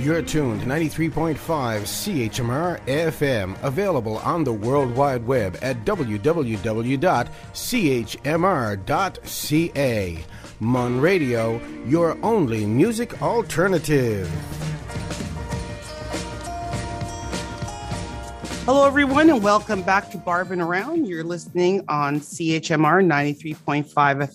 You're tuned to 93.5 CHMR FM, available on the World Wide Web at www.chmr.ca. MUN Radio, your only music alternative. Hello, everyone, and welcome back to Barbin Around. You're listening on CHMR 93.5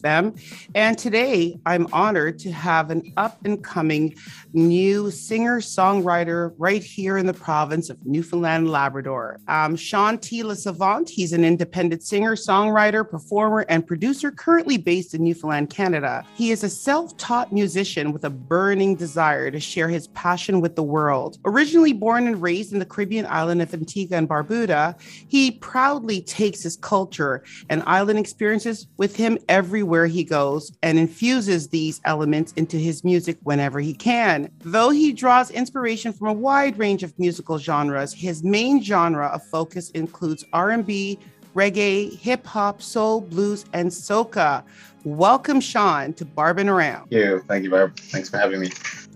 FM. And today I'm honored to have an up and coming new singer songwriter right here in the province of Newfoundland and Labrador. Um, Sean T. LeSavant, he's an independent singer, songwriter, performer, and producer currently based in Newfoundland, Canada. He is a self taught musician with a burning desire to share his passion with the world. Originally born and raised in the Caribbean island of Antigua and Barbuda, he proudly takes his culture and island experiences with him everywhere he goes and infuses these elements into his music whenever he can. Though he draws inspiration from a wide range of musical genres, his main genre of focus includes R&B, reggae, hip hop, soul, blues, and soca. Welcome, Sean, to Barbin Around. Thank you. Thank you, Barb. Thanks for having me.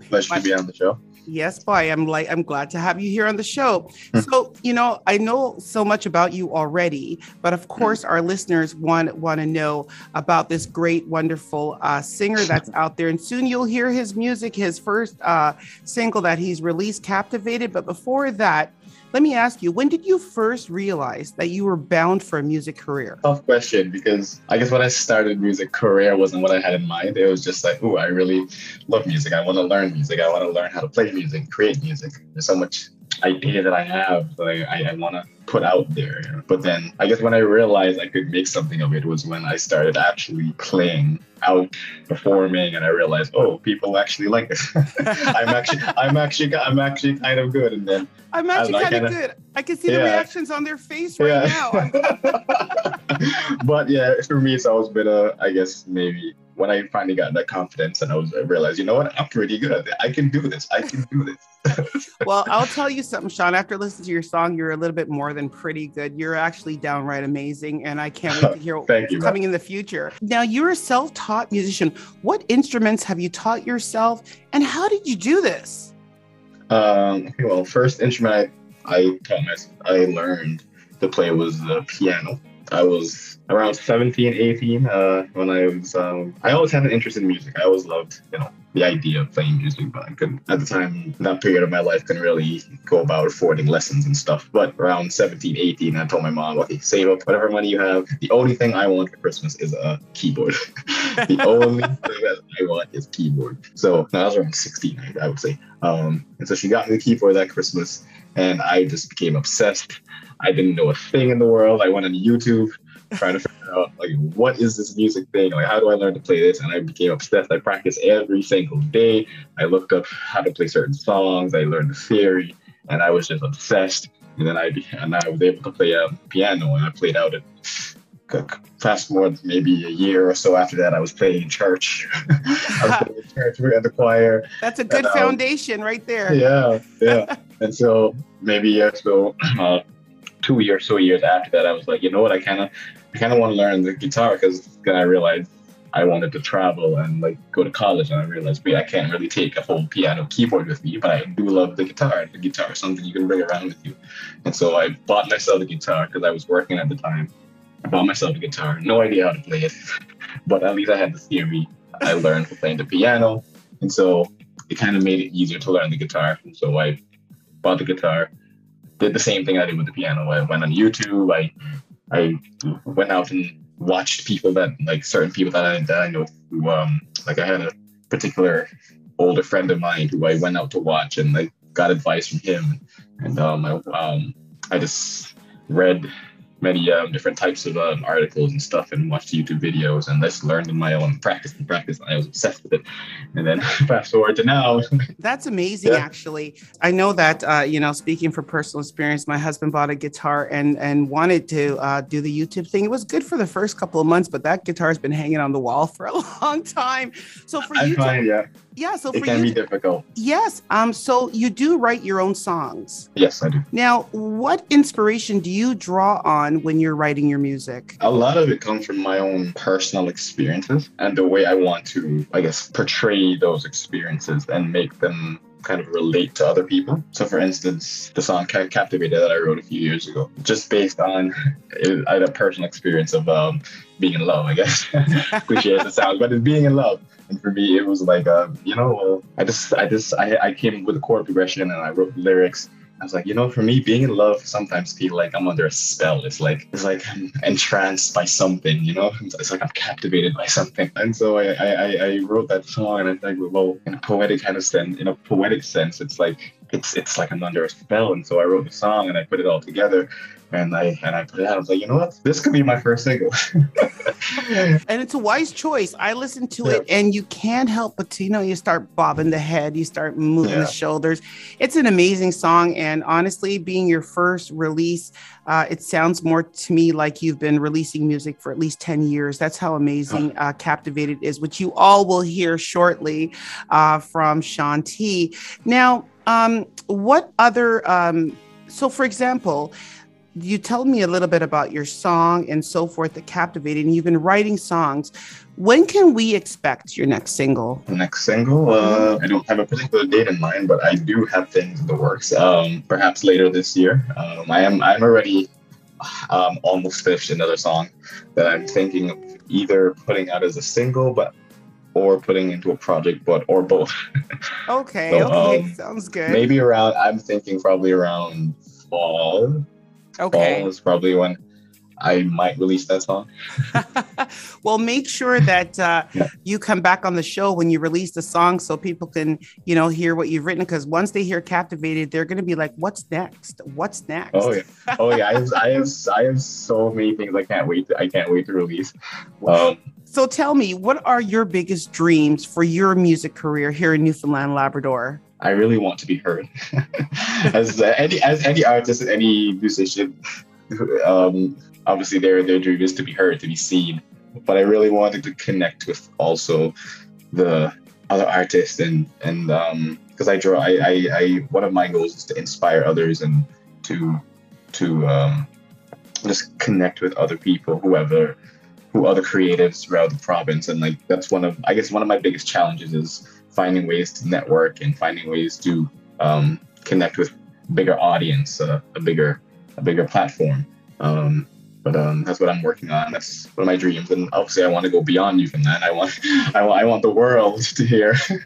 Pleasure to be on the show. Yes, boy. I'm like, I'm glad to have you here on the show. so, you know, I know so much about you already, but of course, our listeners want want to know about this great, wonderful uh, singer that's out there. And soon you'll hear his music, his first uh, single that he's released, "Captivated." But before that, let me ask you, when did you first realize that you were bound for a music career? Tough question because I guess when I started music career wasn't what I had in mind. It was just like, oh, I really love music. I want to learn music. I want to learn how to play music, create music. There's so much idea that I have that I, I, I want to put out there. But then I guess when I realized I could make something of it was when I started actually playing out performing and I realized, oh, people actually like this. I'm actually I'm actually I'm actually kind of good. And then I'm actually kind of good. I can see yeah. the reactions on their face right yeah. now. but yeah, for me it's always been a I guess maybe when I finally got that confidence and I was I realized, you know what, I'm pretty good. At it. I can do this. I can do this. well, I'll tell you something, Sean. After listening to your song, you're a little bit more than pretty good. You're actually downright amazing, and I can't wait to hear what's you, coming man. in the future. Now, you're a self-taught musician. What instruments have you taught yourself, and how did you do this? Um, well, first instrument I, I taught myself, I learned to play was the piano. I was around 17, 18 uh, when I was. Um, I always had an interest in music. I always loved, you know, the idea of playing music, but I couldn't at the time. That period of my life couldn't really go about affording lessons and stuff. But around 17, 18, I told my mom, "Okay, save up whatever money you have. The only thing I want for Christmas is a keyboard. the only thing that I want is keyboard." So that was around 16, I, I would say. Um, and so she got me the keyboard that Christmas, and I just became obsessed I didn't know a thing in the world. I went on YouTube trying to like what is this music thing? Like how do I learn to play this? And I became obsessed. I practiced every single day. I looked up how to play certain songs. I learned the theory, and I was just obsessed. And then I and I was able to play a piano, and I played out it. Fast forward maybe a year or so after that, I was playing in church. I was playing in church, we had the choir. That's a good and, um, foundation right there. Yeah, yeah. and so maybe years ago, uh, two years, so years after that, I was like, you know what, I kind of, I kind of want to learn the guitar because then I realized I wanted to travel and like go to college, and I realized, wait, I can't really take a whole piano keyboard with me, but I do love the guitar. The guitar is something you can bring around with you, and so I bought myself a guitar because I was working at the time. I bought myself a guitar, no idea how to play it, but at least I had the theory. I learned for playing the piano, and so it kind of made it easier to learn the guitar. And so I bought the guitar did the same thing I did with the piano. I went on YouTube. I I went out and watched people that like certain people that I, that I know who um like I had a particular older friend of mine who I went out to watch and I got advice from him. And um I, um I just read many um, different types of um, articles and stuff and watched YouTube videos and just learned in my own practice and practice. I was obsessed with it. And then fast forward to now. That's amazing, yeah. actually. I know that, uh, you know, speaking from personal experience, my husband bought a guitar and, and wanted to uh, do the YouTube thing. It was good for the first couple of months, but that guitar has been hanging on the wall for a long time. So for I you find, to, yeah yeah so it for can you be difficult. Yes um so you do write your own songs. Yes i do. Now what inspiration do you draw on when you're writing your music? A lot of it comes from my own personal experiences and the way i want to i guess portray those experiences and make them kind of relate to other people. So, for instance, the song "Captivated" that I wrote a few years ago, just based on I had a personal experience of um, being in love, I guess. Cliche as it sounds, but it's being in love. And for me, it was like, uh, you know, I just, I just, I, I came with a chord progression and I wrote lyrics I was like, you know, for me, being in love sometimes feel like I'm under a spell. It's like it's like I'm entranced by something, you know. It's like I'm captivated by something. And so I I, I wrote that song, and I think, well, in a poetic kind of sense, in a poetic sense, it's like it's it's like I'm under a spell. And so I wrote the song and I put it all together and I and I put it out. I was like, you know what, this could be my first single. and it's a wise choice. I listened to yeah. it, and you can't help but to, you know you start bobbing the head, you start moving yeah. the shoulders. It's an amazing song, and honestly, being your first release, uh, it sounds more to me like you've been releasing music for at least ten years. That's how amazing uh, "Captivated" is, which you all will hear shortly uh, from Sean T. Now, um, what other? Um, so, for example you tell me a little bit about your song and so forth that captivated and you've been writing songs when can we expect your next single next single uh, i don't have a particular date in mind but i do have things in the works um, perhaps later this year um, i am i'm already um, almost finished another song that i'm thinking of either putting out as a single but or putting into a project but or both okay so, okay um, sounds good maybe around i'm thinking probably around fall Okay. Fall is probably when I might release that song. well, make sure that uh, yeah. you come back on the show when you release the song so people can, you know, hear what you've written. Because once they hear "Captivated," they're going to be like, "What's next? What's next?" Oh yeah, oh yeah. I have, I have, I have so many things I can't wait. To, I can't wait to release. Um, so tell me, what are your biggest dreams for your music career here in Newfoundland, Labrador? I really want to be heard. as any as any artist, any musician, um, obviously their their dream is to be heard, to be seen. But I really wanted to connect with also the other artists and and um because I draw I, I I one of my goals is to inspire others and to to um just connect with other people, whoever who other creatives throughout the province. And like that's one of I guess one of my biggest challenges is finding ways to network and finding ways to um, connect with bigger audience, uh, a bigger a bigger platform. Um, but um, that's what I'm working on. That's one of my dreams, and obviously, I want to go beyond even that. I want, I want, I want the world to hear, to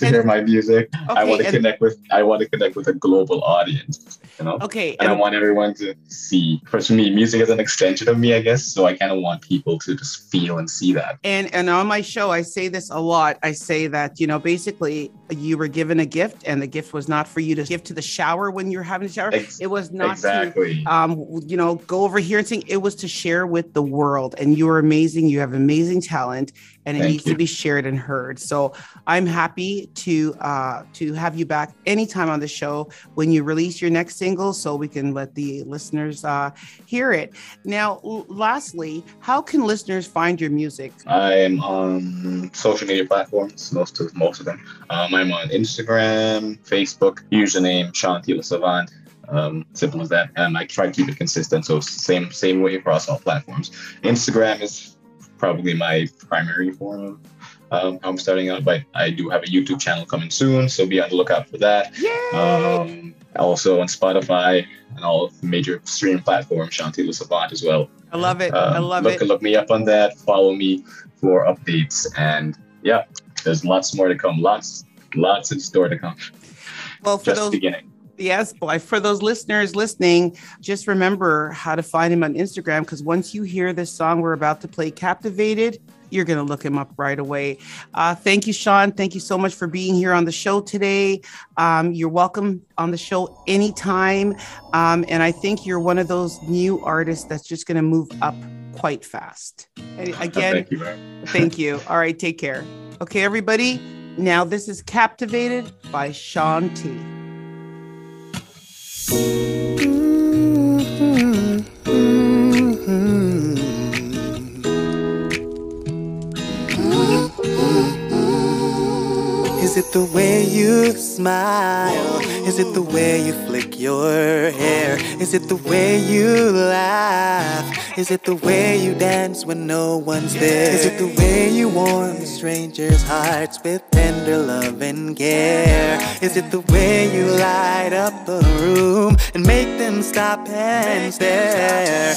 and, hear my music. Okay, I want to connect with, I want to connect with a global audience. You know. Okay. And, I want everyone to see. For me, music is an extension of me, I guess. So I kind of want people to just feel and see that. And and on my show, I say this a lot. I say that you know, basically, you were given a gift, and the gift was not for you to give to the shower when you're having a shower. Ex- it was not exactly. to, um, you know, go over here and sing. It was to share with the world. And you are amazing. You have amazing talent, and it Thank needs you. to be shared and heard. So I'm happy to uh, to have you back anytime on the show when you release your next single, so we can let the listeners uh, hear it. Now, l- lastly, how can listeners find your music? I'm on social media platforms, most of most of them. Um, I'm on Instagram, Facebook, username Sean T. LeSavant. Um, simple as that. And I try to keep it consistent. So same same way across all platforms. Instagram is probably my primary form of um, how I'm starting out, but I do have a YouTube channel coming soon, so be on the lookout for that. Um, also on Spotify and all major streaming platforms, Sean T. LeSavant as well. I love it. Um, I love look, it. Look me up on that. Follow me for updates, and yeah, there's lots more to come. Lots, lots in store to come. Well, for Just those beginning. Yes, boy. For those listeners listening, just remember how to find him on Instagram because once you hear this song we're about to play, Captivated, you're going to look him up right away. Uh, thank you, Sean. Thank you so much for being here on the show today. Um, you're welcome on the show anytime. Um, and I think you're one of those new artists that's just going to move up quite fast. And again, thank you, thank you. All right, take care. Okay, everybody. Now, this is Captivated by Sean T. the way you smile? Is it the way you flick your hair? Is it the way you laugh? Is it the way you dance when no one's there? Is it the way you warm strangers' hearts with tender love and care? Is it the way you light up a room and make them stop and stare?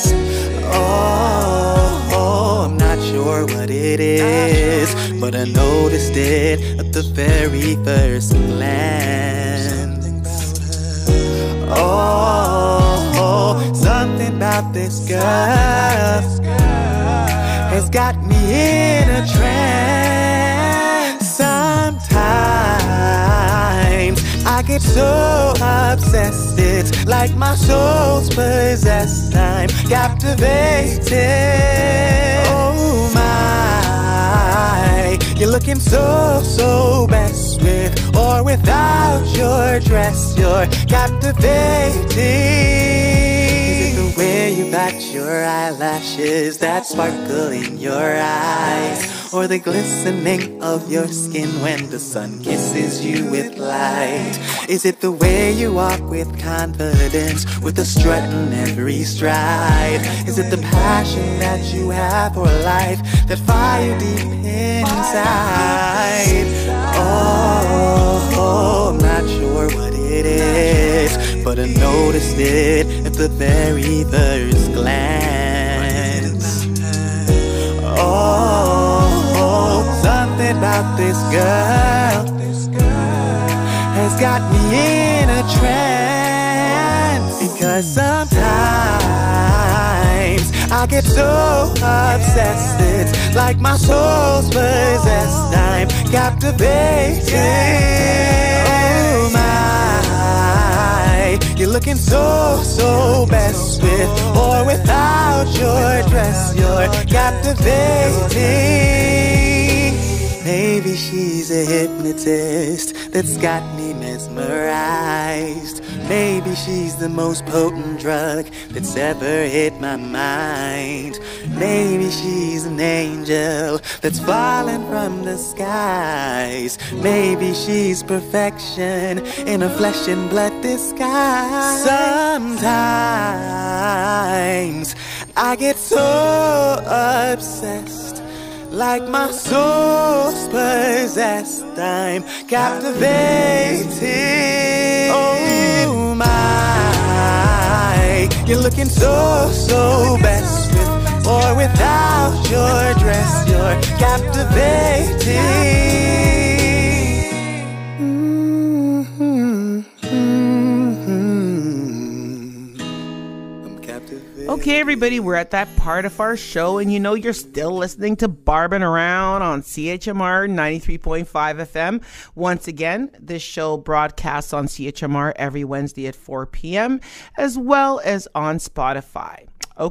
Oh, oh I'm not sure what it is, but I noticed it at the very first glance. Oh, oh something about this girl Get so obsessed, it's like my soul's possessed. I'm captivated. Oh my, you're looking so, so best with or without your dress. You're captivating The way you bat your eyelashes, that sparkle in your eyes, or the glistening of your skin when the sun kisses you with light. Is it the way you walk with confidence, with a strut in every stride? Is it the passion that you have for life, that fire deep inside? Oh, I'm not sure what it is but I noticed it at the very first glance. About this girl has got me in a trance because sometimes I get so obsessed, it's like my soul's possessed. I'm captivated. Oh my, You're looking so, so best with or without your dress. You're captivating. Maybe she's a hypnotist that's got me mesmerized. Maybe she's the most potent drug that's ever hit my mind. Maybe she's an angel that's fallen from the skies. Maybe she's perfection in a flesh and blood disguise. Sometimes I get so obsessed. Like my soul's possessed, I'm captivated. Oh my, you're looking so, so best with or without your dress. You're captivating. Okay, everybody, we're at that part of our show, and you know you're still listening to Barbin Around on CHMR 93.5 FM. Once again, this show broadcasts on CHMR every Wednesday at 4 p.m., as well as on Spotify.